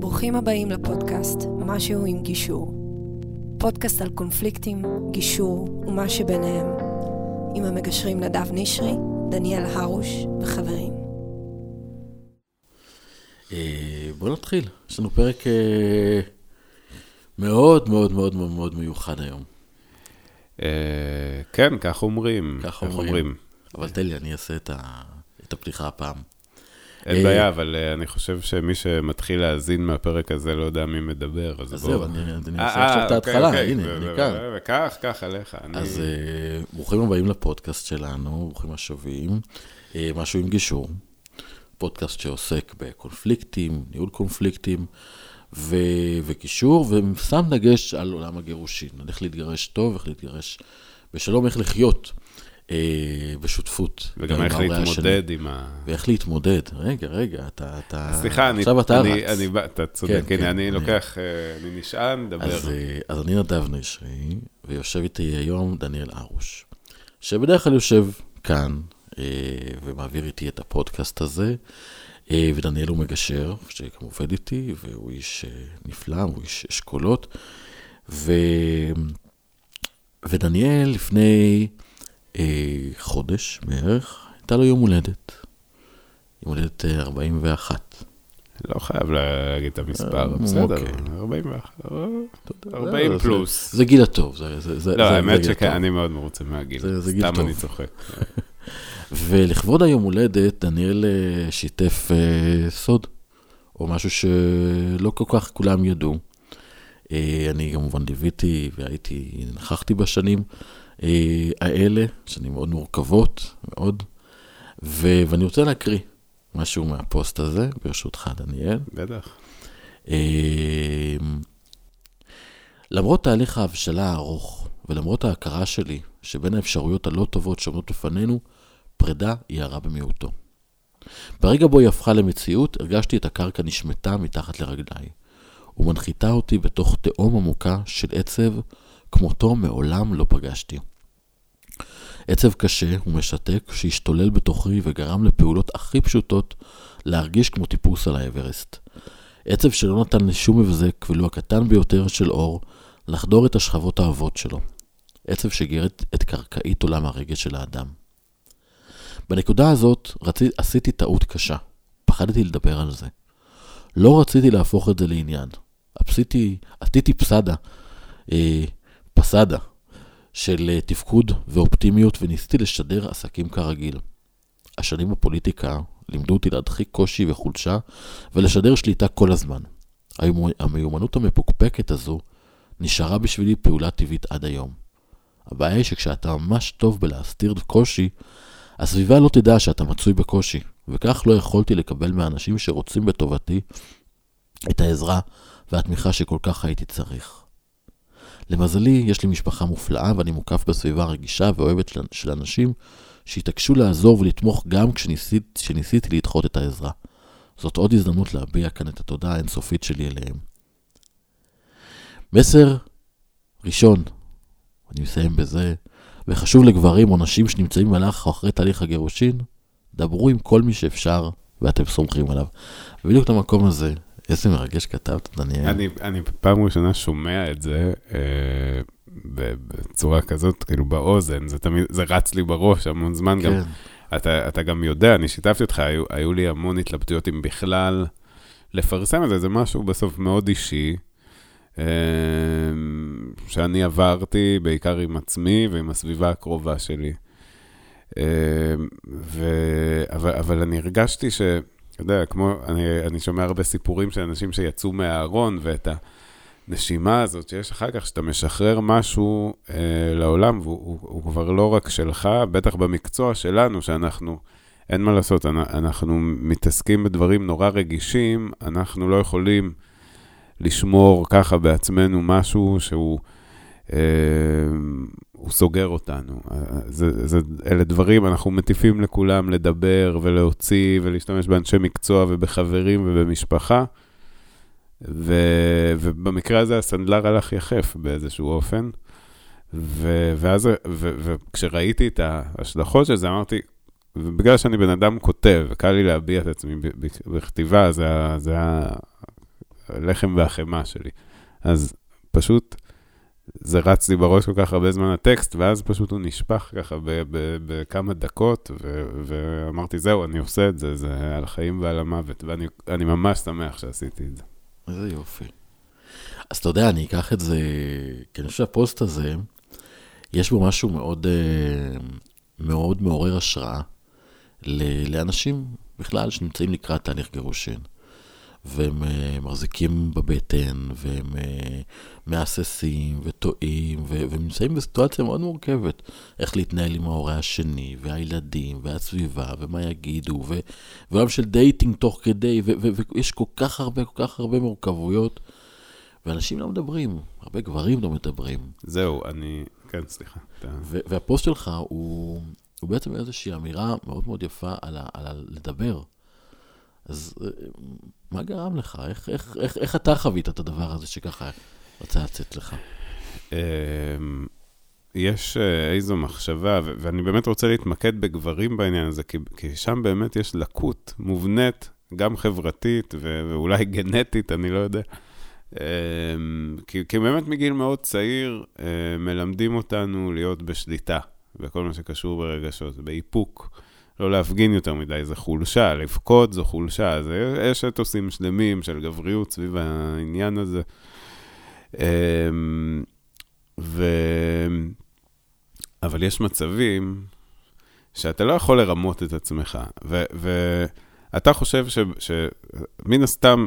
ברוכים הבאים לפודקאסט משהו עם גישור. פודקאסט על קונפליקטים, גישור ומה שביניהם. עם המגשרים נדב נשרי, דניאל הרוש וחברים. אה, בוא נתחיל, יש לנו פרק אה, מאוד מאוד מאוד מאוד מאוד מיוחד היום. אה, כן, כך אומרים. כך אומרים. אבל תן לי, אני אעשה את הפתיחה הפעם. אין אה, בעיה, אבל אה, אני חושב שמי שמתחיל להאזין מהפרק הזה לא יודע מי מדבר, אז אז בואו. זהו, אני אה, אעשה עכשיו את אה, ההתחלה, אוקיי, הנה, אוקיי. אני כאן. וכך, כך עליך. אז ברוכים הבאים לפודקאסט שלנו, ברוכים השבים. משהו עם גישור. פודקאסט שעוסק בקונפליקטים, ניהול קונפליקטים ו- וגישור, ושם דגש על עולם הגירושין, על איך להתגרש טוב, איך להתגרש בשלום, איך לחיות בשותפות. וגם איך ההורה השני. להתמודד עם ה... ואיך להתמודד. רגע, רגע, אתה... אתה סליחה, אני... עכשיו אתה אני- רץ. אני בא- אתה צודק, כן, הנה, כן, אני אני- לוקח, אה, אני נשען, דבר. אז, אה, אז אני נדב נשרי, ויושב איתי היום דניאל ארוש, שבדרך כלל יושב כאן אה, ומעביר איתי את הפודקאסט הזה, אה, ודניאל הוא מגשר, שגם עובד איתי, והוא איש אה, נפלא, הוא איש אשכולות, ו... ודניאל לפני אה, חודש בערך, הייתה לו יום הולדת. יום הולדת אה, 41. לא חייב להגיד את המספר, אה, בסדר, אוקיי. 41, אה, 40 פלוס. זה גיל הטוב, לא, האמת גיל שכן, הטוב. אני מאוד מרוצה מהגיל. סתם. אני צוחק. ולכבוד היום הולדת, דניאל אה, שיתף אה, סוד, או משהו שלא כל כך כולם ידעו. אה, אני כמובן ליוויתי והייתי, נכחתי בשנים אה, האלה, שנים מאוד מורכבות, מאוד, ו- ואני רוצה להקריא משהו מהפוסט הזה, ברשותך, דניאל. בטח. אה, למרות תהליך ההבשלה הארוך, ולמרות ההכרה שלי שבין האפשרויות הלא טובות שעומדות בפנינו, פרידה היא הרע במיעוטו. ברגע בו היא הפכה למציאות, הרגשתי את הקרקע נשמטה מתחת לרגליי, ומנחיתה אותי בתוך תהום עמוקה של עצב, כמותו מעולם לא פגשתי. עצב קשה ומשתק שהשתולל בתוכי וגרם לפעולות הכי פשוטות להרגיש כמו טיפוס על האברסט. עצב שלא נתן לשום הבזק, ולו הקטן ביותר של אור, לחדור את השכבות העבות שלו. עצב שגירד את קרקעית עולם הרגש של האדם. בנקודה הזאת רצי, עשיתי טעות קשה. פחדתי לדבר על זה. לא רציתי להפוך את זה לעניין. עשיתי, עשיתי פסדה, אה, פסדה, של אה, תפקוד ואופטימיות, וניסיתי לשדר עסקים כרגיל. השנים בפוליטיקה לימדו אותי להדחיק קושי וחולשה ולשדר שליטה כל הזמן. המיומ- המיומנות המפוקפקת הזו נשארה בשבילי פעולה טבעית עד היום. הבעיה היא שכשאתה ממש טוב בלהסתיר קושי, הסביבה לא תדע שאתה מצוי בקושי, וכך לא יכולתי לקבל מהאנשים שרוצים בטובתי את העזרה והתמיכה שכל כך הייתי צריך. למזלי, יש לי משפחה מופלאה ואני מוקף בסביבה רגישה ואוהבת של, של אנשים שהתעקשו לעזור ולתמוך גם כשניסית, כשניסיתי לדחות את העזרה. זאת עוד הזדמנות להביע כאן את התודה האינסופית שלי אליהם. מסר ראשון, אני מסיים בזה, וחשוב לגברים או נשים שנמצאים במהלך או אחרי תהליך הגירושין, דברו עם כל מי שאפשר ואתם סומכים עליו. ובדיוק למקום הזה, איזה מרגש כתבת, דניאל. אני, אני פעם ראשונה שומע את זה אה, בצורה כזאת, כאילו באוזן, זה תמיד, זה רץ לי בראש המון זמן גם. כן, אתה, אתה גם יודע, אני שיתפתי אותך, היו, היו לי המון התלבטויות אם בכלל לפרסם את זה, זה משהו בסוף מאוד אישי, אה, שאני עברתי בעיקר עם עצמי ועם הסביבה הקרובה שלי. אה, ו... אבל, אבל אני הרגשתי ש... אתה יודע, כמו, אני, אני שומע הרבה סיפורים של אנשים שיצאו מהארון, ואת הנשימה הזאת שיש אחר כך, שאתה משחרר משהו אה, לעולם, והוא הוא, הוא כבר לא רק שלך, בטח במקצוע שלנו, שאנחנו, אין מה לעשות, אנ- אנחנו מתעסקים בדברים נורא רגישים, אנחנו לא יכולים לשמור ככה בעצמנו משהו שהוא... אה, הוא סוגר אותנו. אה, זה, זה, אלה דברים, אנחנו מטיפים לכולם לדבר ולהוציא ולהשתמש באנשי מקצוע ובחברים ובמשפחה. ו, ובמקרה הזה הסנדלר הלך יחף באיזשהו אופן. ו, ואז, ו, וכשראיתי את ההשלכות של זה, אמרתי, ובגלל שאני בן אדם כותב, וקל לי להביע את עצמי בכתיבה, זה, זה הלחם והחמאה שלי. אז פשוט זה רץ לי בראש כל כך הרבה זמן הטקסט, ואז פשוט הוא נשפך ככה בכמה דקות, ואמרתי, זהו, אני עושה את זה, זה על החיים ועל המוות, ואני ממש שמח שעשיתי את זה. איזה יופי. אז אתה יודע, אני אקח את זה, כי אני חושב שהפוסט הזה, יש בו משהו מאוד, אה, מאוד מעורר השראה לאנשים בכלל שנמצאים לקראת תהליך גירושין. והם אה, מחזיקים בבטן, והם אה, מהססים וטועים, והם נמצאים בסיטואציה מאוד מורכבת, איך להתנהל עם ההורה השני, והילדים, והסביבה, ומה יגידו, ועולם של dating תוך כדי, ויש כל כך הרבה, כל כך הרבה מורכבויות, ואנשים לא מדברים, הרבה גברים לא מדברים. זהו, אני... כן, סליחה. והפוסט שלך הוא, הוא בעצם איזושהי אמירה מאוד מאוד יפה על, ה, על ה, לדבר. אז אה, מה גרם לך? איך, איך, איך, איך אתה חווית את הדבר הזה שככה רצה לצאת לך? אמ, יש אה, איזו מחשבה, ואני באמת רוצה להתמקד בגברים בעניין הזה, כי, כי שם באמת יש לקות מובנית, גם חברתית ואולי גנטית, אני לא יודע. אמ, כי, כי באמת מגיל מאוד צעיר אה, מלמדים אותנו להיות בשליטה בכל מה שקשור ברגשות, באיפוק. לא להפגין יותר מדי, זה חולשה, לבכות זו חולשה, זה, יש אתוסים שלמים של גבריות סביב העניין הזה. אמ, ו... אבל יש מצבים שאתה לא יכול לרמות את עצמך, ו... ואתה חושב ש... שמן הסתם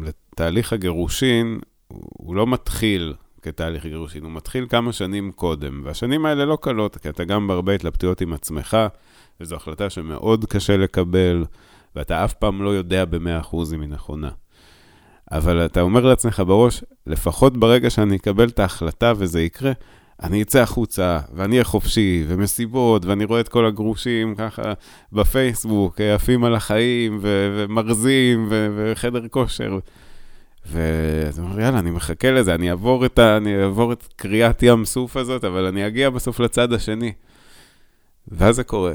לתהליך הגירושין, הוא לא מתחיל כתהליך גירושין, הוא מתחיל כמה שנים קודם, והשנים האלה לא קלות, כי אתה גם בהרבה התלבטויות עם עצמך, וזו החלטה שמאוד קשה לקבל, ואתה אף פעם לא יודע ב-100% אם היא נכונה. אבל אתה אומר לעצמך בראש, לפחות ברגע שאני אקבל את ההחלטה וזה יקרה, אני אצא החוצה, ואני אהיה חופשי, ומסיבות, ואני רואה את כל הגרושים ככה בפייסבוק, עפים על החיים, ו- ומרזים, ו- וחדר כושר. ואתה אומר, יאללה, אני מחכה לזה, אני אעבור את, ה- אני אעבור את קריאת ים סוף הזאת, אבל אני אגיע בסוף לצד השני. ואז זה קורה.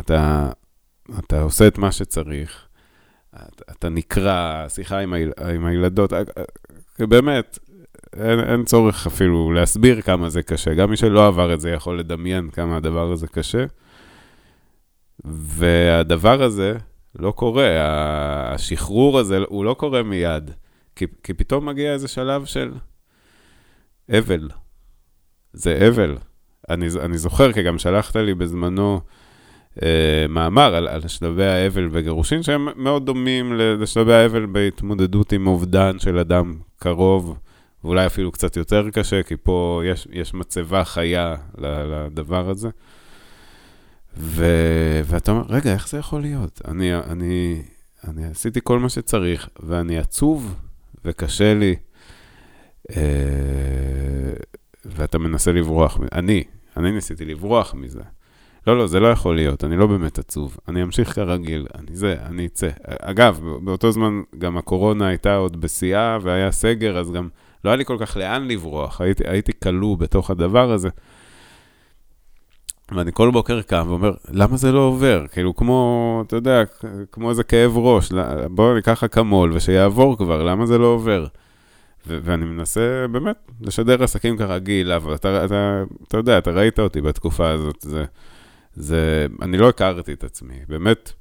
אתה, אתה עושה את מה שצריך, אתה, אתה נקרא, שיחה עם, היל, עם הילדות, אה, אה, באמת, אין, אין צורך אפילו להסביר כמה זה קשה. גם מי שלא עבר את זה יכול לדמיין כמה הדבר הזה קשה. והדבר הזה לא קורה, השחרור הזה, הוא לא קורה מיד. כי, כי פתאום מגיע איזה שלב של אבל. זה אבל. אני, אני זוכר, כי גם שלחת לי בזמנו אה, מאמר על, על שלבי האבל וגירושין, שהם מאוד דומים לשלבי האבל בהתמודדות עם אובדן של אדם קרוב, ואולי אפילו קצת יותר קשה, כי פה יש, יש מצבה חיה לדבר הזה. ו, ואתה אומר, רגע, איך זה יכול להיות? אני, אני, אני עשיתי כל מה שצריך, ואני עצוב, וקשה לי, אה, ואתה מנסה לברוח. אני, אני ניסיתי לברוח מזה. לא, לא, זה לא יכול להיות, אני לא באמת עצוב. אני אמשיך כרגיל, אני זה, אני אצא. אגב, באותו זמן גם הקורונה הייתה עוד בשיאה והיה סגר, אז גם לא היה לי כל כך לאן לברוח, הייתי, כלוא בתוך הדבר הזה. ואני כל בוקר קם ואומר, למה זה לא עובר? כאילו, כמו, אתה יודע, כמו איזה כאב ראש, בואו ניקח אקמול ושיעבור כבר, למה זה לא עובר? ואני מנסה באמת לשדר עסקים כרגיל, אבל אתה, אתה, אתה יודע, אתה ראית אותי בתקופה הזאת, זה... זה, אני לא הכרתי את עצמי, באמת,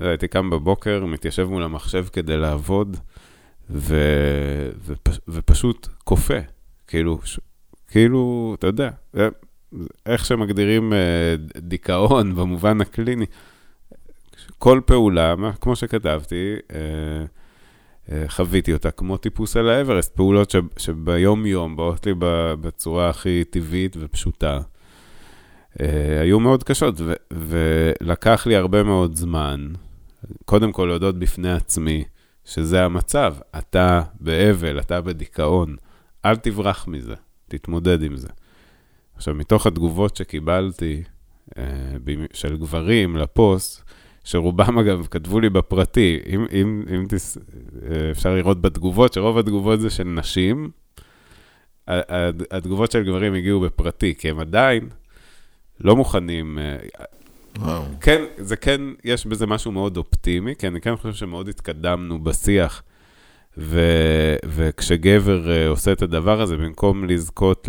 הייתי קם בבוקר, מתיישב מול המחשב כדי לעבוד, ו, ופ, ופשוט כופה, כאילו, ש, כאילו, אתה יודע, איך שמגדירים אה, דיכאון במובן הקליני, כל פעולה, כמו שכתבתי, אה, אה, חוויתי אותה כמו טיפוס על האברסט, פעולות שביום-יום באות לי בצורה הכי טבעית ופשוטה. היו מאוד קשות, ולקח לי הרבה מאוד זמן, קודם כל להודות בפני עצמי, שזה המצב, אתה באבל, אתה בדיכאון, אל תברח מזה, תתמודד עם זה. עכשיו, מתוך התגובות שקיבלתי אה, של גברים לפוסט, שרובם אגב כתבו לי בפרטי, אם, אם, אם תס... אה, אפשר לראות בתגובות, שרוב התגובות זה של נשים, התגובות של גברים הגיעו בפרטי, כי הם עדיין לא מוכנים, אה, וואו. כן, זה כן, יש בזה משהו מאוד אופטימי, כי אני כן חושב שמאוד התקדמנו בשיח. ו, וכשגבר עושה את הדבר הזה, במקום לזכות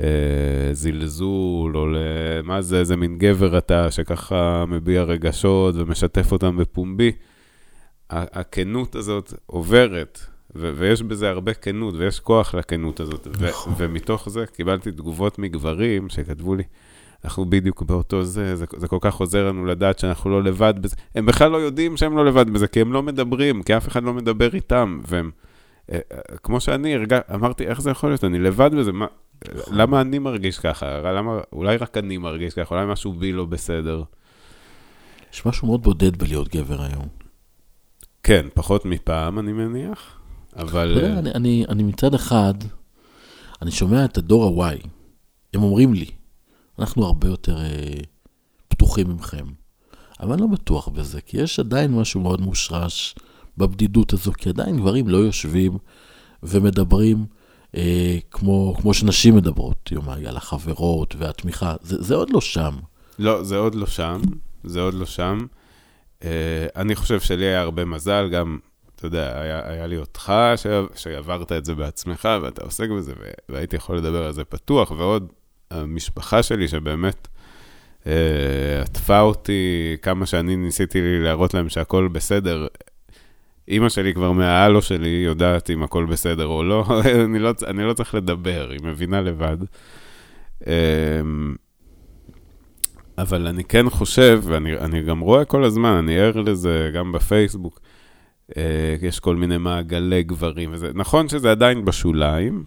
לזלזול, או למה זה, איזה מין גבר אתה שככה מביע רגשות ומשתף אותם בפומבי, הכנות הזאת עוברת, ו- ויש בזה הרבה כנות, ויש כוח לכנות הזאת. ו- ומתוך זה קיבלתי תגובות מגברים שכתבו לי, אנחנו בדיוק באותו זה, זה, זה כל כך עוזר לנו לדעת שאנחנו לא לבד בזה. הם בכלל לא יודעים שהם לא לבד בזה, כי הם לא מדברים, כי אף אחד לא מדבר איתם, והם... אה, אה, כמו שאני הרגע, אמרתי, איך זה יכול להיות? אני לבד בזה, מה, למה אני מרגיש ככה? למה, אולי רק אני מרגיש ככה, אולי משהו בי לא בסדר. יש משהו מאוד בודד בלהיות גבר היום. כן, פחות מפעם, אני מניח, אבל... אתה יודע, אני, אני, אני מצד אחד, אני שומע את הדור ה-Y, הם אומרים לי, אנחנו הרבה יותר אה, פתוחים ממכם. אבל אני לא בטוח בזה, כי יש עדיין משהו מאוד מושרש בבדידות הזו, כי עדיין גברים לא יושבים ומדברים אה, כמו, כמו שנשים מדברות, יומי, על החברות והתמיכה, זה, זה עוד לא שם. לא, זה עוד לא שם, זה עוד לא שם. אה, אני חושב שלי היה הרבה מזל, גם, אתה יודע, היה, היה לי אותך. שעברת את זה בעצמך, ואתה עוסק בזה, והייתי יכול לדבר על זה פתוח, ועוד המשפחה שלי, שבאמת אה, עטפה אותי כמה שאני ניסיתי להראות להם שהכל בסדר. אימא שלי כבר מההלו שלי יודעת אם הכל בסדר או לא, אני, לא אני לא צריך לדבר, היא מבינה לבד. אה, אבל אני כן חושב, ואני גם רואה כל הזמן, אני ער לזה גם בפייסבוק, אה, יש כל מיני מעגלי גברים וזה. נכון שזה עדיין בשוליים,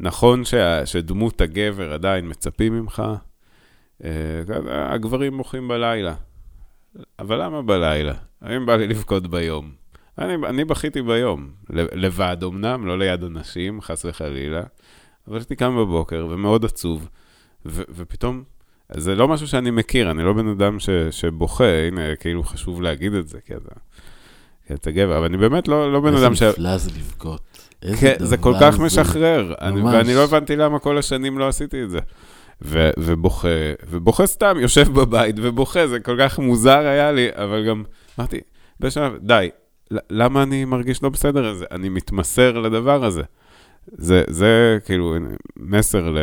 נכון שה, שדמות הגבר עדיין מצפים ממך, אה, הגברים מוחים בלילה. אבל למה בלילה? האם בא לי לבכות ביום? אני, אני בכיתי ביום, לבד אמנם, לא ליד אנשים, חס וחלילה, אבל הייתי קם בבוקר ומאוד עצוב, ו, ופתאום, זה לא משהו שאני מכיר, אני לא בן אדם ש, שבוכה, הנה, כאילו חשוב להגיד את זה, כי אתה, כי אתה גבר, אבל אני באמת לא, לא בן אדם ש... איזה נפלא זה לבכות. כן, זה כל כך משחרר, אני, ואני לא הבנתי למה כל השנים לא עשיתי את זה. ו, ובוכה, ובוכה סתם, יושב בבית ובוכה, זה כל כך מוזר היה לי, אבל גם אמרתי, בשלב, די, למה אני מרגיש לא בסדר הזה? אני מתמסר לדבר הזה. זה, זה כאילו מסר ל...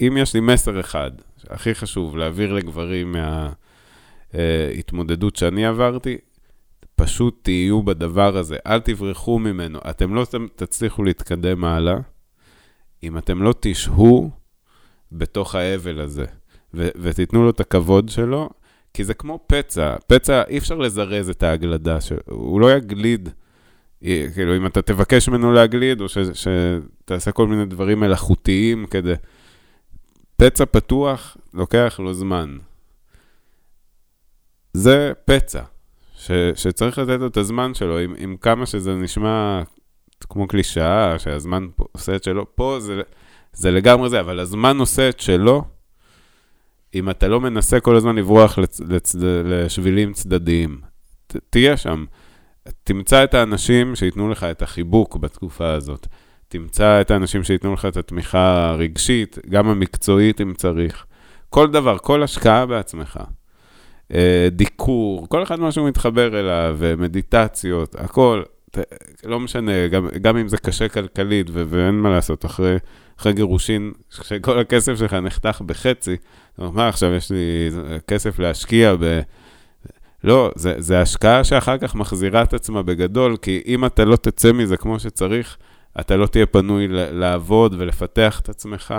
אם יש לי מסר אחד, הכי חשוב להעביר לגברים מההתמודדות אה, שאני עברתי, פשוט תהיו בדבר הזה, אל תברחו ממנו. אתם לא תצליחו להתקדם הלאה אם אתם לא תשהו בתוך האבל הזה, ו- ותיתנו לו את הכבוד שלו, כי זה כמו פצע. פצע, אי אפשר לזרז את ההגלדה הוא לא יגליד. כאילו, אם אתה תבקש ממנו להגליד, או ש- שתעשה כל מיני דברים מלאכותיים כדי... פצע פתוח, לוקח לו זמן. זה פצע. ש, שצריך לתת לו את הזמן שלו, עם, עם כמה שזה נשמע כמו קלישאה, שהזמן עושה את שלו, פה זה, זה לגמרי זה, אבל הזמן עושה את שלו, אם אתה לא מנסה כל הזמן לברוח לצ, לצ, לשבילים צדדיים. ת, תהיה שם. תמצא את האנשים שייתנו לך את החיבוק בתקופה הזאת. תמצא את האנשים שייתנו לך את התמיכה הרגשית, גם המקצועית אם צריך. כל דבר, כל השקעה בעצמך. אה, דיקור, כל אחד מה שהוא מתחבר אליו, מדיטציות, הכל, לא משנה, גם, גם אם זה קשה כלכלית ו- ואין מה לעשות, אחרי, אחרי גירושין, כשכל הכסף שלך נחתך בחצי, אתה אומר, מה עכשיו יש לי כסף להשקיע ב... לא, זה, זה השקעה שאחר כך מחזירה את עצמה בגדול, כי אם אתה לא תצא מזה כמו שצריך, אתה לא תהיה פנוי לעבוד ולפתח את עצמך.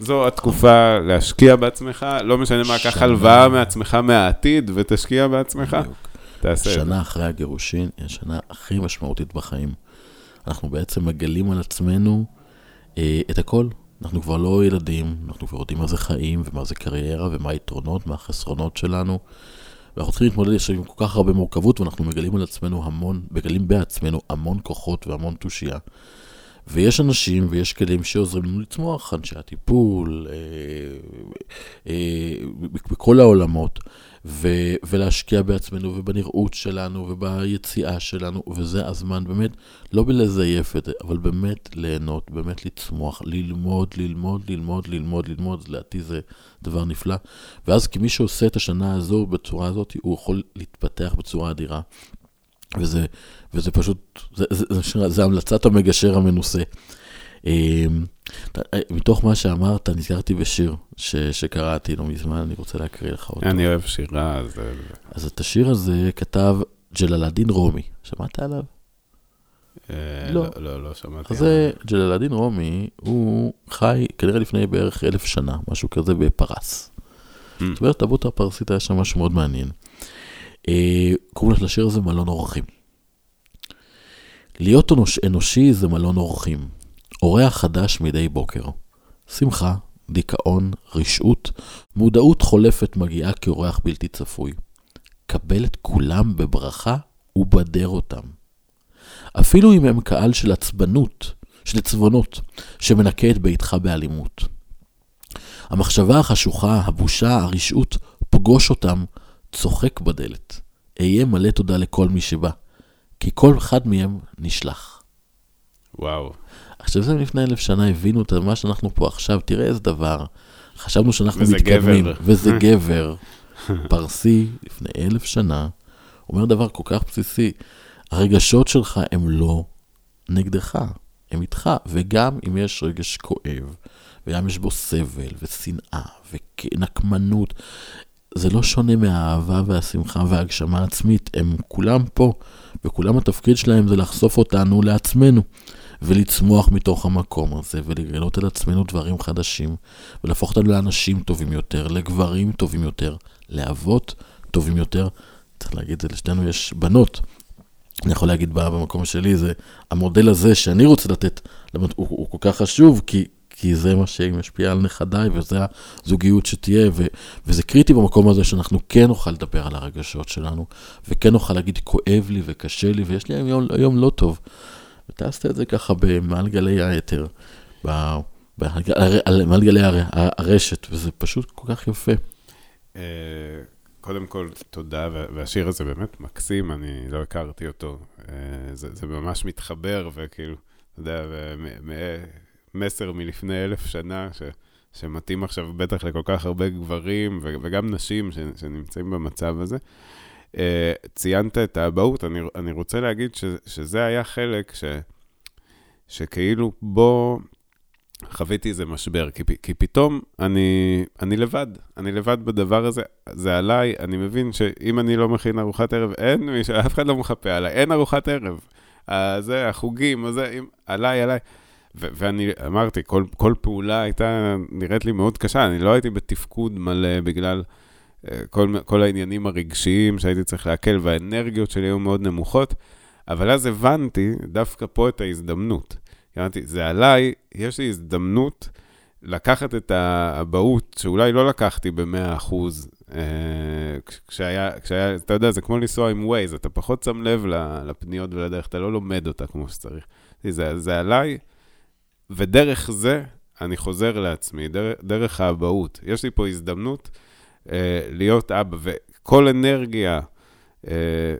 זו התקופה להשקיע בעצמך, לא משנה מה, קח הלוואה מעצמך מהעתיד ותשקיע בעצמך, תעשה את זה. שנה אחרי הגירושין היא השנה הכי משמעותית בחיים. אנחנו בעצם מגלים על עצמנו את הכל. אנחנו כבר לא ילדים, אנחנו כבר יודעים מה זה חיים ומה זה קריירה ומה היתרונות, מה החסרונות שלנו. ואנחנו צריכים להתמודד יש עם כל כך הרבה מורכבות ואנחנו מגלים על עצמנו המון, מגלים בעצמנו המון כוחות והמון תושייה. ויש אנשים ויש כלים שעוזרים לנו לצמוח, אנשי הטיפול, אה, אה, בכל העולמות. ו- ולהשקיע בעצמנו ובנראות שלנו וביציאה שלנו, וזה הזמן באמת, לא בלזייף את זה, אבל באמת ליהנות, באמת לצמוח, ללמוד, ללמוד, ללמוד, ללמוד, ללמוד, לדעתי זה דבר נפלא. ואז כמי שעושה את השנה הזו בצורה הזאת, הוא יכול להתפתח בצורה אדירה. וזה, וזה פשוט, זה, זה, זה, זה המלצת המגשר המנוסה. אמ, מתוך מה שאמרת, נזכרתי בשיר ש, שקראתי לא מזמן, אני רוצה להקריא לך אותו. אני אוהב שירה, אז... אז את השיר הזה כתב ג'ללדין רומי. שמעת עליו? אה, לא. לא, לא, לא שמעתי. אז זה ג'ללדין רומי, הוא חי כנראה לפני בערך אלף שנה, משהו כזה בפרס. Mm. זאת אומרת, תרבות הפרסית היה שם משהו מאוד מעניין. אה, קוראים לשיר הזה מלון אורחים. להיות אנושי זה מלון אורחים. אורח חדש מדי בוקר. שמחה, דיכאון, רשעות, מודעות חולפת מגיעה כאורח בלתי צפוי. קבל את כולם בברכה ובדר אותם. אפילו אם הם קהל של עצבנות, של עצבונות, שמנקה את ביתך באלימות. המחשבה החשוכה, הבושה, הרשעות, פגוש אותם, צוחק בדלת. אהיה מלא תודה לכל מי שבא, כי כל אחד מהם נשלח. וואו. עכשיו זה לפני אלף שנה הבינו את מה שאנחנו פה עכשיו, תראה איזה דבר. חשבנו שאנחנו וזה מתקדמים, גבר. וזה גבר. פרסי לפני אלף שנה, אומר דבר כל כך בסיסי, הרגשות שלך הם לא נגדך, הם איתך, וגם אם יש רגש כואב, וגם יש בו סבל ושנאה ונקמנות, זה לא שונה מהאהבה והשמחה וההגשמה העצמית, הם כולם פה, וכולם התפקיד שלהם זה לחשוף אותנו לעצמנו. ולצמוח מתוך המקום הזה, ולגלות על עצמנו דברים חדשים, ולהפוך אותנו לאנשים טובים יותר, לגברים טובים יותר, לאבות טובים יותר. צריך להגיד את זה, לשנינו יש בנות. אני יכול להגיד במקום שלי, זה המודל הזה שאני רוצה לתת, הוא, הוא, הוא כל כך חשוב, כי, כי זה מה שמשפיע על נכדיי, וזה הזוגיות שתהיה, ו, וזה קריטי במקום הזה שאנחנו כן נוכל לדבר על הרגשות שלנו, וכן נוכל להגיד, כואב לי וקשה לי, ויש לי היום, היום לא טוב. וטסת את זה ככה במעל גלי האתר, מעל גלי הרשת, וזה פשוט כל כך יפה. אה, קודם כל, תודה, והשיר הזה באמת מקסים, אני לא הכרתי אותו. אה, זה, זה ממש מתחבר, וכאילו, אתה יודע, מסר מלפני אלף שנה, ש, שמתאים עכשיו בטח לכל כך הרבה גברים, וגם נשים ש, שנמצאים במצב הזה. Uh, ציינת את האבהות, אני, אני רוצה להגיד ש, שזה היה חלק ש, שכאילו בו חוויתי איזה משבר, כי, כי פתאום אני, אני לבד, אני לבד בדבר הזה, זה עליי, אני מבין שאם אני לא מכין ארוחת ערב, אין מי, אף אחד לא מחפה עליי, אין ארוחת ערב. uh, זה, החוגים, זה, אם, עליי, עליי. ו- ואני אמרתי, כל, כל פעולה הייתה נראית לי מאוד קשה, אני לא הייתי בתפקוד מלא בגלל... כל, כל העניינים הרגשיים שהייתי צריך להקל, והאנרגיות שלי היו מאוד נמוכות, אבל אז הבנתי דווקא פה את ההזדמנות. אמרתי, זה עליי, יש לי הזדמנות לקחת את האבהות, שאולי לא לקחתי ב-100%, אה, כשהיה, כשהיה, אתה יודע, זה כמו לנסוע עם Waze, אתה פחות שם לב לפניות ולדרך, אתה לא לומד אותה כמו שצריך. זה, זה עליי, ודרך זה אני חוזר לעצמי, דרך, דרך האבהות. יש לי פה הזדמנות. אה, להיות אבא, וכל אנרגיה אה,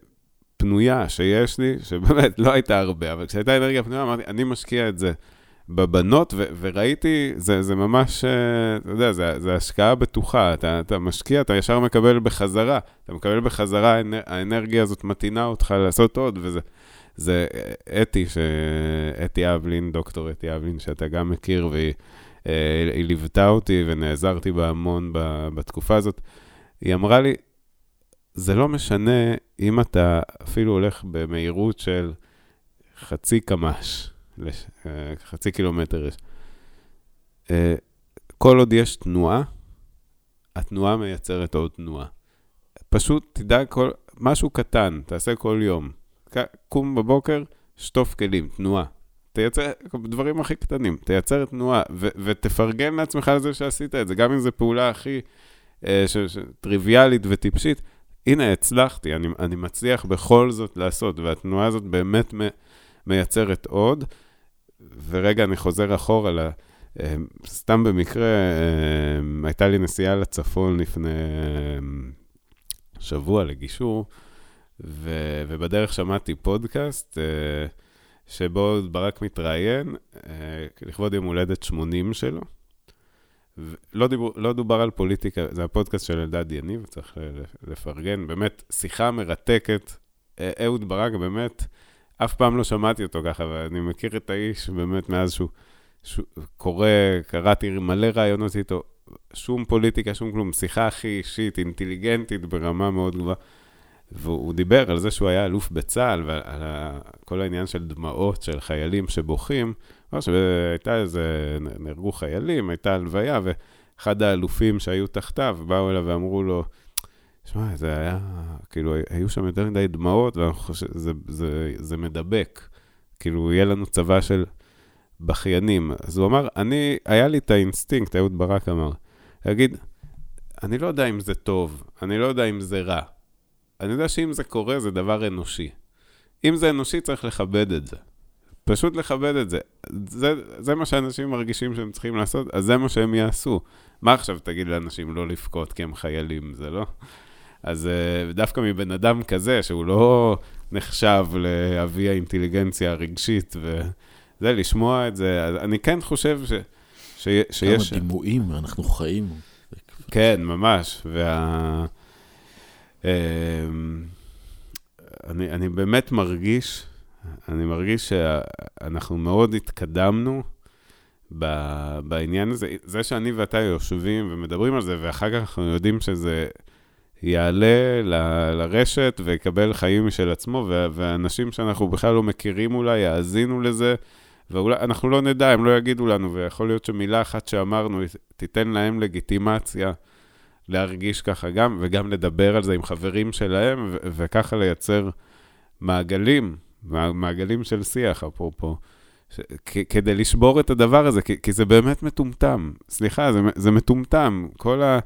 פנויה שיש לי, שבאמת לא הייתה הרבה, אבל כשהייתה אנרגיה פנויה, אמרתי, אני משקיע את זה בבנות, ו- וראיתי, זה, זה ממש, אה, אתה יודע, זה, זה השקעה בטוחה, אתה, אתה משקיע, אתה ישר מקבל בחזרה, אתה מקבל בחזרה, האנרגיה הזאת מתאינה אותך לעשות עוד, וזה... זה אתי, ש... אתי אבלין, דוקטור אתי אבלין, שאתה גם מכיר, והיא היא ליוותה אותי ונעזרתי בה המון בתקופה הזאת. היא אמרה לי, זה לא משנה אם אתה אפילו הולך במהירות של חצי קמ"ש, אה, חצי קילומטר. אה, כל עוד יש תנועה, התנועה מייצרת עוד תנועה. פשוט תדע כל, משהו קטן, תעשה כל יום. קום בבוקר, שטוף כלים, תנועה. תייצר, דברים הכי קטנים, תייצר תנועה, ו- ותפרגן לעצמך על זה שעשית את זה, גם אם זו פעולה הכי אה, ש- ש- טריוויאלית וטיפשית. הנה, הצלחתי, אני, אני מצליח בכל זאת לעשות, והתנועה הזאת באמת מ- מייצרת עוד. ורגע, אני חוזר אחורה ל... אה, סתם במקרה, אה, הייתה לי נסיעה לצפון לפני שבוע לגישור, ו, ובדרך שמעתי פודקאסט אה, שבו ברק מתראיין אה, לכבוד יום הולדת 80 שלו. לא, דיבור, לא דובר על פוליטיקה, זה הפודקאסט של אלדד יניב, צריך לפרגן. באמת, שיחה מרתקת. אה, אהוד ברק, באמת, אף פעם לא שמעתי אותו ככה, ואני מכיר את האיש באמת מאז שהוא, שהוא קורא, קראתי מלא רעיונות איתו, שום פוליטיקה, שום כלום, שיחה הכי אישית, אינטליגנטית ברמה מאוד גבוהה. והוא דיבר על זה שהוא היה אלוף בצה"ל, ועל כל העניין של דמעות של חיילים שבוכים. אמר שהייתה איזה, נהרגו חיילים, הייתה הלוויה, ואחד האלופים שהיו תחתיו באו אליו ואמרו לו, שמע, זה היה, כאילו, היו שם יותר מדי דמעות, שזה זה, זה מדבק. כאילו, יהיה לנו צבא של בכיינים. אז הוא אמר, אני, היה לי את האינסטינקט, אהוד ברק אמר, להגיד, אני לא יודע אם זה טוב, אני לא יודע אם זה רע. אני יודע שאם זה קורה, זה דבר אנושי. אם זה אנושי, צריך לכבד את זה. פשוט לכבד את זה. זה, זה מה שאנשים מרגישים שהם צריכים לעשות, אז זה מה שהם יעשו. מה עכשיו תגיד לאנשים לא לבכות כי הם חיילים, זה לא? אז אה, דווקא מבן אדם כזה, שהוא לא נחשב לאבי האינטליגנציה הרגשית, וזה, לשמוע את זה, אז אני כן חושב ש, ש, שיש... כמה דימויים אנחנו חיים. כן, ממש. וה... אמ, אני, אני באמת מרגיש, אני מרגיש שאנחנו מאוד התקדמנו בעניין הזה. זה שאני ואתה יושבים ומדברים על זה, ואחר כך אנחנו יודעים שזה יעלה ל, לרשת ויקבל חיים משל עצמו, ואנשים שאנחנו בכלל לא מכירים אולי יאזינו לזה, ואולי אנחנו לא נדע, הם לא יגידו לנו, ויכול להיות שמילה אחת שאמרנו תיתן להם לגיטימציה. להרגיש ככה גם, וגם לדבר על זה עם חברים שלהם, ו- וככה לייצר מעגלים, מעגלים של שיח, אפרופו, ש- כ- כדי לשבור את הדבר הזה, כי, כי זה באמת מטומטם. סליחה, זה, זה מטומטם. כל ה...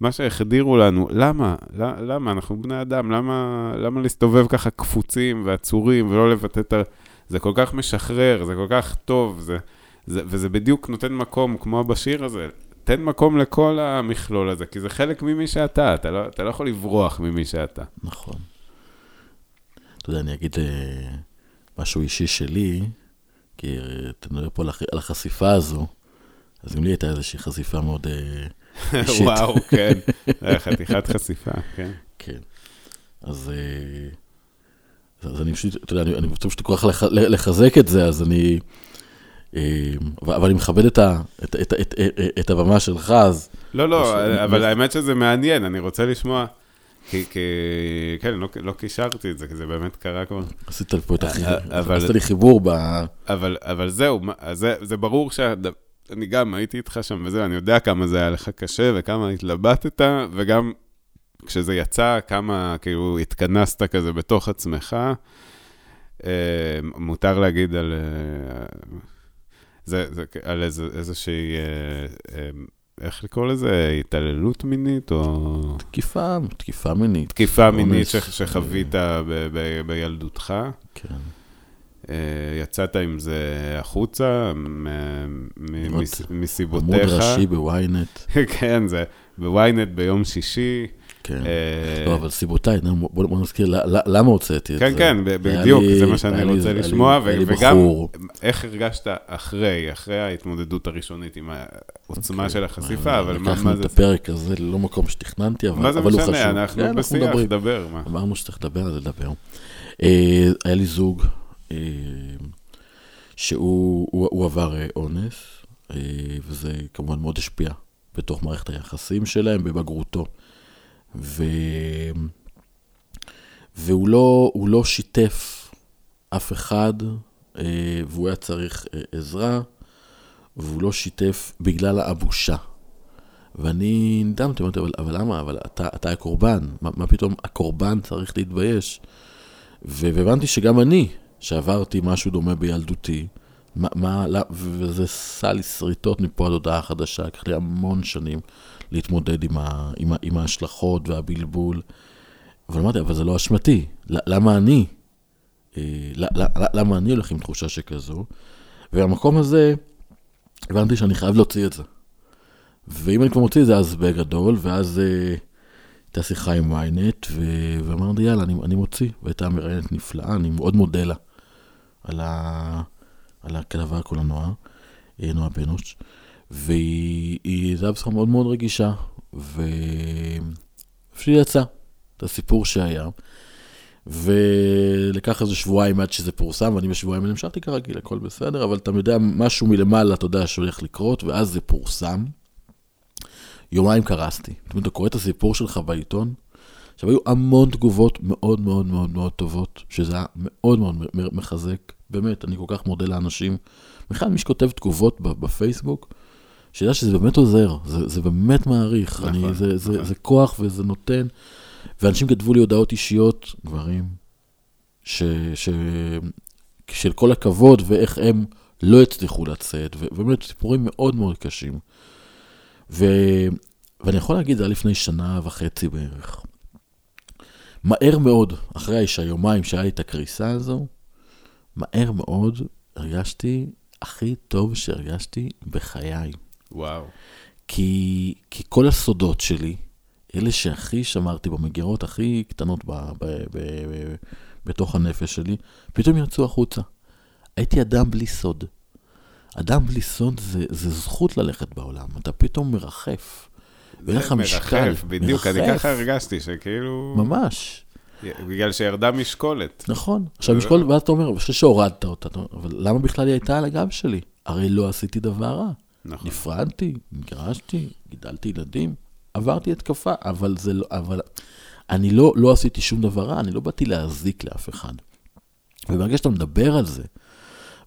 מה שהחדירו לנו, למה? למה? אנחנו בני אדם, למה, למה להסתובב ככה קפוצים ועצורים ולא לבטא את ה... זה כל כך משחרר, זה כל כך טוב, זה, זה, וזה בדיוק נותן מקום, כמו בשיר הזה, תן מקום לכל המכלול הזה, כי זה חלק ממי שאתה, אתה לא, אתה לא יכול לברוח ממי שאתה. נכון. אתה יודע, אני אגיד אה, משהו אישי שלי, כי אה, אתה מדבר פה על החשיפה הזו, אז גם לי הייתה איזושהי חשיפה מאוד אה, אישית. וואו, כן, חתיכת חשיפה, כן. כן. אז, אז אני פשוט, אתה יודע, אני, אני פשוט כל כך לחזק את זה, אז אני... אבל אני מכבד את, ה, את, את, את, את, את הבמה שלך, אז... לא, לא, אבל האמת שזה מעניין, אני רוצה לשמוע, כי, כי כן, לא, לא קישרתי את זה, כי זה באמת קרה כבר. עשית לי פה את החיבור, עשית לי חיבור ב... אבל, אבל זהו, זה, זה ברור שאני גם הייתי איתך שם וזה, אני יודע כמה זה היה לך קשה וכמה התלבטת, וגם כשזה יצא, כמה כאילו התכנסת כזה בתוך עצמך. מותר להגיד על... זה, זה על איזה, איזושהי, אה, אה, איך לקרוא לזה? התעללות מינית או... תקיפה, תקיפה מינית. תקיפה מינית ש, שחווית ב, ב, בילדותך. כן. אה, יצאת עם זה החוצה, מסיבותיך. עמוד ראשי בוויינט. כן, זה בוויינט ביום שישי. כן. לא, אבל סיבותיי, בוא נזכיר, למה הוצאתי את כן, זה? כן, כן, בדיוק, זה מה שאני רוצה לשמוע, וגם איך הרגשת אחרי, אחרי ההתמודדות הראשונית עם העוצמה אוקיי. של החשיפה, אבל מה זה? לקחנו את הפרק הזה ללא מקום שתכננתי, אבל הוא חשוב. מה זה משנה, אנחנו בשיח, דבר. אמרנו שצריך לדבר, אז לדבר. אה, היה לי זוג אה, שהוא עבר אה, אונס, וזה כמובן מאוד השפיע בתוך מערכת היחסים שלהם בבגרותו. ו... והוא לא, לא שיתף אף אחד, אה, והוא היה צריך אה, עזרה, והוא לא שיתף בגלל הבושה. ואני נדהמתי, אמרתי, אבל, אבל למה? אבל אתה, אתה הקורבן, מה, מה פתאום הקורבן צריך להתבייש? והבנתי שגם אני, שעברתי משהו דומה בילדותי, מה, מה, וזה סל שריטות מפה עד הודעה חדשה, לקח לי המון שנים להתמודד עם, ה, עם, ה, עם ההשלכות והבלבול. אבל אמרתי, אבל זה לא אשמתי, למה אני? אה, למה אני הולך עם תחושה שכזו? והמקום הזה, הבנתי שאני חייב להוציא את זה. ואם אני כבר מוציא את זה, אז בגדול, ואז אה, הייתה שיחה עם ynet, ו- ואמרתי, יאללה, אני, אני מוציא. והייתה מראיינת נפלאה, אני מאוד מודה לה על, ה- על הכתבה הקולנוע, אה, נועה בנוש. והיא הייתה בשכה מאוד מאוד רגישה, ואיפה יצא, את הסיפור שהיה. ולקח איזה שבועיים עד שזה פורסם, ואני בשבועיים האלה המשכתי כרגיל, הכל בסדר, אבל אתה יודע, משהו מלמעלה, אתה יודע שהולך לקרות, ואז זה פורסם. יומיים קרסתי. זאת אומרת, אתה קורא את הסיפור שלך בעיתון, עכשיו, היו המון תגובות מאוד מאוד מאוד מאוד טובות, שזה היה מאוד מאוד מחזק. באמת, אני כל כך מודה לאנשים. בכלל, מי שכותב תגובות בפייסבוק, שידע שזה באמת עוזר, זה, זה באמת מעריך. נכון, אני, זה, נכון. זה, זה כוח וזה נותן. ואנשים כתבו לי הודעות אישיות, גברים, ש, ש, של כל הכבוד ואיך הם לא הצליחו לצאת, ובאמת סיפורים מאוד מאוד קשים. ו, ואני יכול להגיד, זה היה לפני שנה וחצי בערך. מהר מאוד, אחרי האישה יומיים שהיה לי את הקריסה הזו, מהר מאוד הרגשתי הכי טוב שהרגשתי בחיי. וואו. כי, כי כל הסודות שלי, אלה שהכי שמרתי במגירות הכי קטנות ב, ב, ב, ב, בתוך הנפש שלי, פתאום יצאו החוצה. הייתי אדם בלי סוד. אדם בלי סוד זה, זה זכות ללכת בעולם, אתה פתאום מרחף. ואין לך משקל. מרחף, בדיוק, מרחף. אני ככה הרגשתי, שכאילו... ממש. בגלל שירדה משקולת. נכון. עכשיו משקולת, ואז אתה אומר, אחרי שהורדת אותה, אבל למה בכלל היא הייתה על הגב שלי? הרי לא עשיתי דבר רע. נכון. נפרדתי, נגרשתי, גידלתי ילדים, עברתי התקפה, אבל זה לא, אבל אני לא, לא עשיתי שום דבר רע, אני לא באתי להזיק לאף אחד. וברגע שאתה מדבר על זה,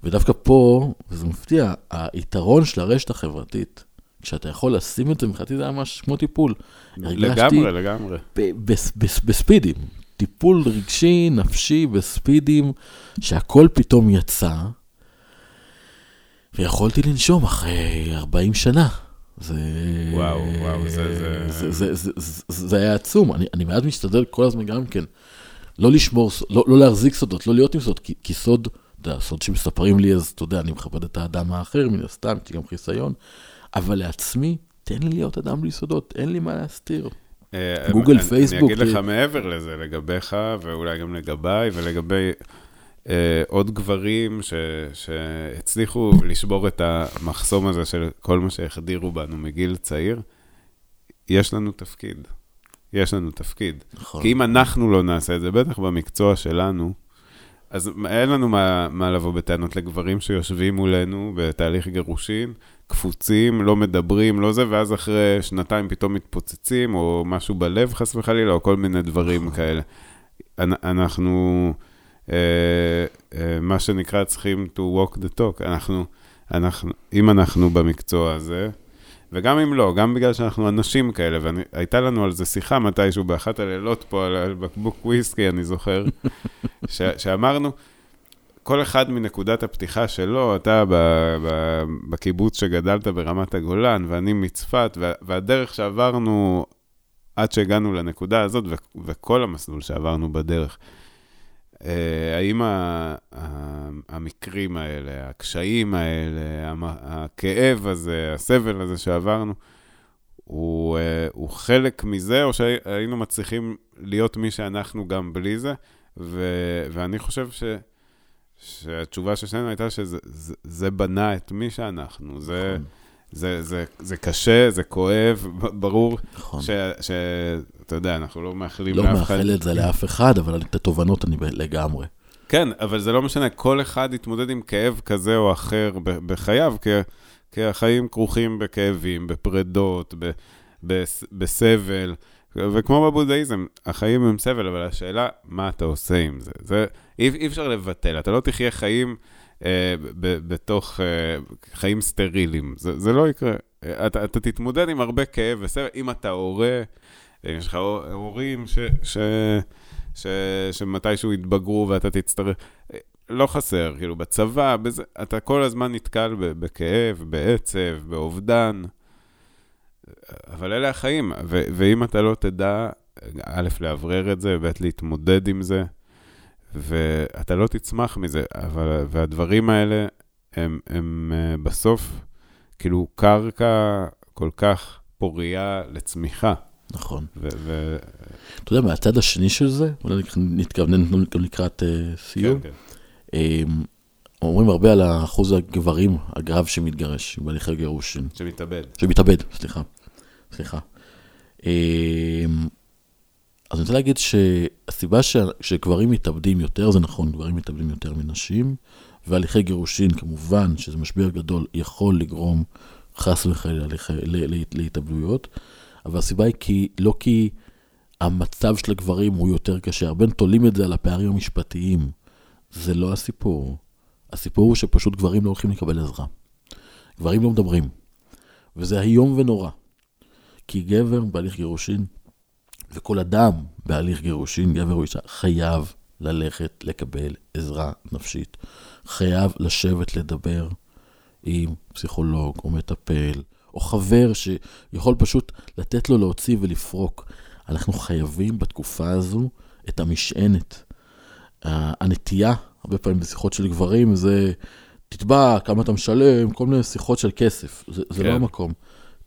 ודווקא פה, וזה מפתיע, היתרון של הרשת החברתית, כשאתה יכול לשים את זה, מבחינתי זה היה ממש כמו טיפול. לגמרי, לגמרי. בספידים. טיפול רגשי, נפשי, בספידים, שהכל פתאום יצא, ויכולתי לנשום אחרי 40 שנה. זה... וואו, וואו, זה... זה, זה, זה, זה, זה, זה היה עצום. אני, אני מעט משתדל כל הזמן גם כן, לא לשמור, לא, לא להחזיק סודות, לא להיות עם סוד, כי, כי סוד, אתה יודע, סוד שמספרים לי, אז אתה יודע, אני מכבד את האדם האחר, מן הסתם, יש לי גם חיסיון, אבל לעצמי, תן לי להיות אדם בלי סודות, אין לי מה להסתיר. אה, גוגל, פייסבוק. אני אגיד לך מעבר לזה, לגביך, ואולי גם לגביי, ולגבי אה, עוד גברים ש, שהצליחו לשבור את המחסום הזה של כל מה שהחדירו בנו מגיל צעיר, יש לנו תפקיד. יש לנו תפקיד. נכון. כי אם אנחנו לא נעשה את זה, בטח במקצוע שלנו, אז אין לנו מה, מה לבוא בטענות לגברים שיושבים מולנו בתהליך גירושין, קפוצים, לא מדברים, לא זה, ואז אחרי שנתיים פתאום מתפוצצים, או משהו בלב חס וחלילה, או כל מיני דברים נכון. כאלה. אנחנו, אה, אה, מה שנקרא, צריכים to walk the talk. אנחנו, אנחנו, אם אנחנו במקצוע הזה, וגם אם לא, גם בגלל שאנחנו אנשים כאלה, והייתה לנו על זה שיחה מתישהו באחת הלילות פה, על בקבוק וויסקי, אני זוכר, ש, שאמרנו, כל אחד מנקודת הפתיחה שלו, אתה ב, ב, בקיבוץ שגדלת ברמת הגולן, ואני מצפת, והדרך שעברנו עד שהגענו לנקודה הזאת, ו, וכל המסלול שעברנו בדרך, אה, האם המקרים האלה, הקשיים האלה, הכאב הזה, הסבל הזה שעברנו, הוא, אה, הוא חלק מזה, או שהיינו מצליחים להיות מי שאנחנו גם בלי זה? ו, ואני חושב ש, שהתשובה של שנינו הייתה שזה זה, זה בנה את מי שאנחנו. זה, נכון. זה, זה, זה קשה, זה כואב, ברור נכון. שאתה יודע, אנחנו לא מאחלים לא לאף אחד. לא מאחל את זה לאף אחד, אבל את התובנות אני לגמרי. כן, אבל זה לא משנה, כל אחד יתמודד עם כאב כזה או אחר בחייו, כי, כי החיים כרוכים בכאבים, בפרדות, ב, ב, בסבל, וכמו בבודהיזם, החיים הם סבל, אבל השאלה, מה אתה עושה עם זה? זה אי, אי אפשר לבטל, אתה לא תחיה חיים... אה, בתוך אה, חיים סטרילים. זה, זה לא יקרה. אתה, אתה תתמודד עם הרבה כאב וסבל, אם אתה הורה, אם יש לך הורים ש, ש, ש, שמתישהו יתבגרו ואתה תצטרך, לא חסר, כאילו בצבא, בזה, אתה כל הזמן נתקל בכאב, בעצב, באובדן, אבל אלה החיים, ו, ואם אתה לא תדע, א', לאוורר את זה, ב', להתמודד עם זה, ואתה לא תצמח מזה, אבל, והדברים האלה הם, הם אה, בסוף כאילו קרקע כל כך פורייה לצמיחה. נכון. ו- ו- אתה יודע, מהצד השני של זה, אולי נתכוונן גם לקראת uh, סיום, כן, um, אומרים הרבה על אחוז הגברים, הגרב שמתגרש בהליכי גירושין. שמתאבד. שמתאבד, סליחה. סליחה. Um, אז אני רוצה להגיד שהסיבה ש... שגברים מתאבדים יותר, זה נכון, גברים מתאבדים יותר מנשים, והליכי גירושין, כמובן, שזה משבר גדול, יכול לגרום חס וחלילה להתאבדויות, אבל הסיבה היא כי, לא כי המצב של הגברים הוא יותר קשה, הרבה תולים את זה על הפערים המשפטיים. זה לא הסיפור. הסיפור הוא שפשוט גברים לא הולכים לקבל עזרה. גברים לא מדברים. וזה איום ונורא. כי גבר בהליך גירושין, וכל אדם בהליך גירושין, גבר או אישה, חייב ללכת לקבל עזרה נפשית. חייב לשבת לדבר עם פסיכולוג או מטפל, או חבר שיכול פשוט לתת לו להוציא ולפרוק. אנחנו חייבים בתקופה הזו את המשענת. הנטייה, הרבה פעמים בשיחות של גברים, זה תתבע, כמה אתה משלם, כל מיני שיחות של כסף. זה, זה לא כן. לא המקום.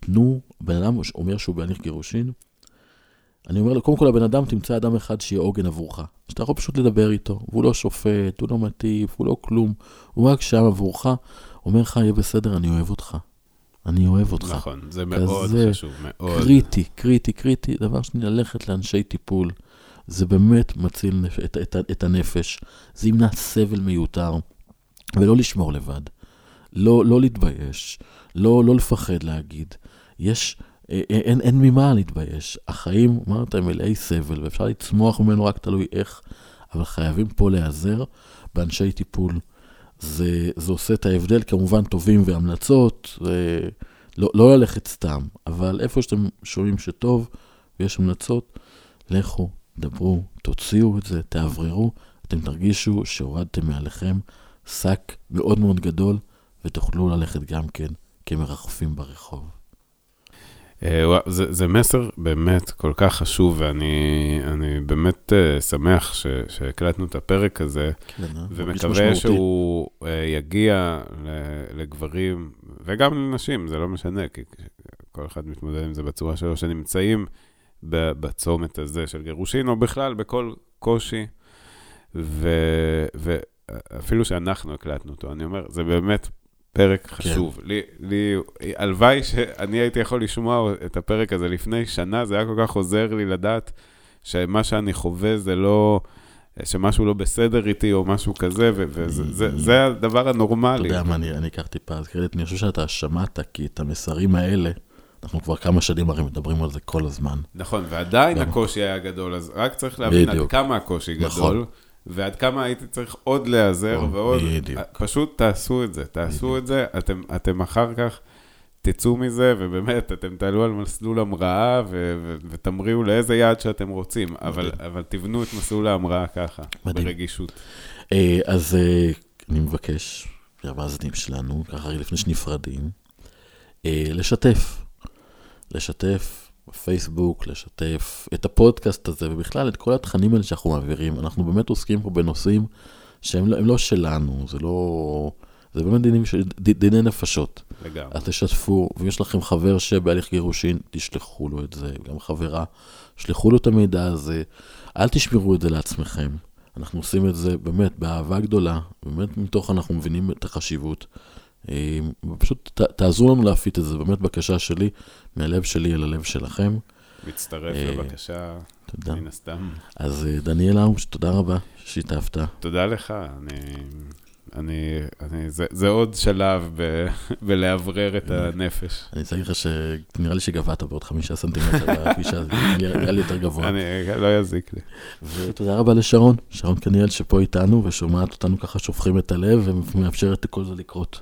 תנו, בן אדם אומר שהוא בהליך גירושין, אני אומר לו, קודם כל הבן אדם, תמצא אדם אחד שיהיה עוגן עבורך. שאתה יכול פשוט לדבר איתו, והוא לא שופט, הוא לא מטיף, הוא לא כלום, הוא רק שם עבורך, אומר לך, יהיה בסדר, אני אוהב אותך. אני אוהב אותך. נכון, זה מאוד חשוב, מאוד. קריטי, קריטי, קריטי. דבר שני, ללכת לאנשי טיפול. זה באמת מציל. את, את, את הנפש. זה ימנע סבל מיותר, ולא לשמור לבד. לא, לא להתבייש, לא, לא לפחד להגיד. יש, אין, אין, אין ממה להתבייש. החיים, אמרת, הם מלאי סבל, ואפשר לצמוח ממנו רק תלוי איך, אבל חייבים פה להיעזר באנשי טיפול. זה, זה עושה את ההבדל, כמובן טובים והמלצות, זה לא, לא ללכת סתם, אבל איפה שאתם שומעים שטוב ויש המלצות, לכו, דברו, תוציאו את זה, תאווררו, אתם תרגישו שהורדתם מעליכם שק מאוד מאוד גדול, ותוכלו ללכת גם כן כמרחפים ברחוב. אה, זה, זה מסר באמת כל כך חשוב, ואני באמת uh, שמח ש, שהקלטנו את הפרק הזה, כן, אה? ומקווה שהוא יגיע לגברים וגם לנשים, זה לא משנה, כי כל אחד מתמודד עם זה בצורה שלו, שנמצאים בצומת הזה של גירושין, או בכלל בכל קושי, ו, ואפילו שאנחנו הקלטנו אותו, אני אומר, זה באמת פרק כן. חשוב. כן. לי, לי, הלוואי שאני הייתי יכול לשמוע את הפרק הזה לפני שנה, זה היה כל כך עוזר לי לדעת שמה שאני חווה זה לא, שמשהו לא בסדר איתי או משהו כזה, וזה זה, זה הדבר הנורמלי. אתה יודע מה, אני, אני אקח טיפה, אז קרדיט, אני חושב שאתה שמעת, כי את המסרים האלה, אנחנו כבר כמה שנים הרי מדברים על זה כל הזמן. נכון, ועדיין גם... הקושי היה גדול, אז רק צריך להבין עד כמה הקושי נכון. ועד כמה הייתי צריך עוד להיעזר ועוד... בדיוק. פשוט תעשו את זה, תעשו בדיוק. את זה, אתם, אתם אחר כך תצאו מזה, ובאמת, אתם תעלו על מסלול המראה ו- ו- ותמריאו לאיזה יעד שאתם רוצים, אבל, אבל תבנו את מסלול ההמראה ככה, מדהים. ברגישות. אה, אז אה, אני מבקש, המאזינים שלנו, ככה לפני שנפרדים, אה, לשתף. לשתף בפייסבוק, לשתף את הפודקאסט הזה, ובכלל את כל התכנים האלה שאנחנו מעבירים. אנחנו באמת עוסקים פה בנושאים שהם לא, לא שלנו, זה לא... זה באמת דינים של, דיני נפשות. לגמרי. אז תשתפו, ואם יש לכם חבר שבהליך גירושין, תשלחו לו את זה, גם חברה, שלחו לו את המידע הזה, אל תשמרו את זה לעצמכם. אנחנו עושים את זה באמת באהבה גדולה, באמת מתוך אנחנו מבינים את החשיבות. אה, פשוט ת, תעזרו לנו להפיץ את זה, באמת בקשה שלי, מהלב שלי אל הלב שלכם. מצטרף אה, לבקשה, תודה. מן הסתם. אז אה, דניאל ארוש, תודה רבה ששיתפת. תודה לך, אני... אני, אני, זה, זה עוד שלב ב, בלאוורר את הנפש. אני אצטרך לך שנראה לי שגבהת בעוד חמישה סנטימטר בפגישה הזאת, נראה לי יותר גבוה. אני, לא יזיק לי. ותודה רבה לשרון, שרון קניאל שפה איתנו ושומעת אותנו ככה שופכים את הלב ומאפשרת לכל זה לקרות.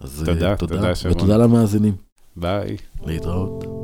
אז תודה, תודה, תודה שרון. ותודה למאזינים. ביי. להתראות.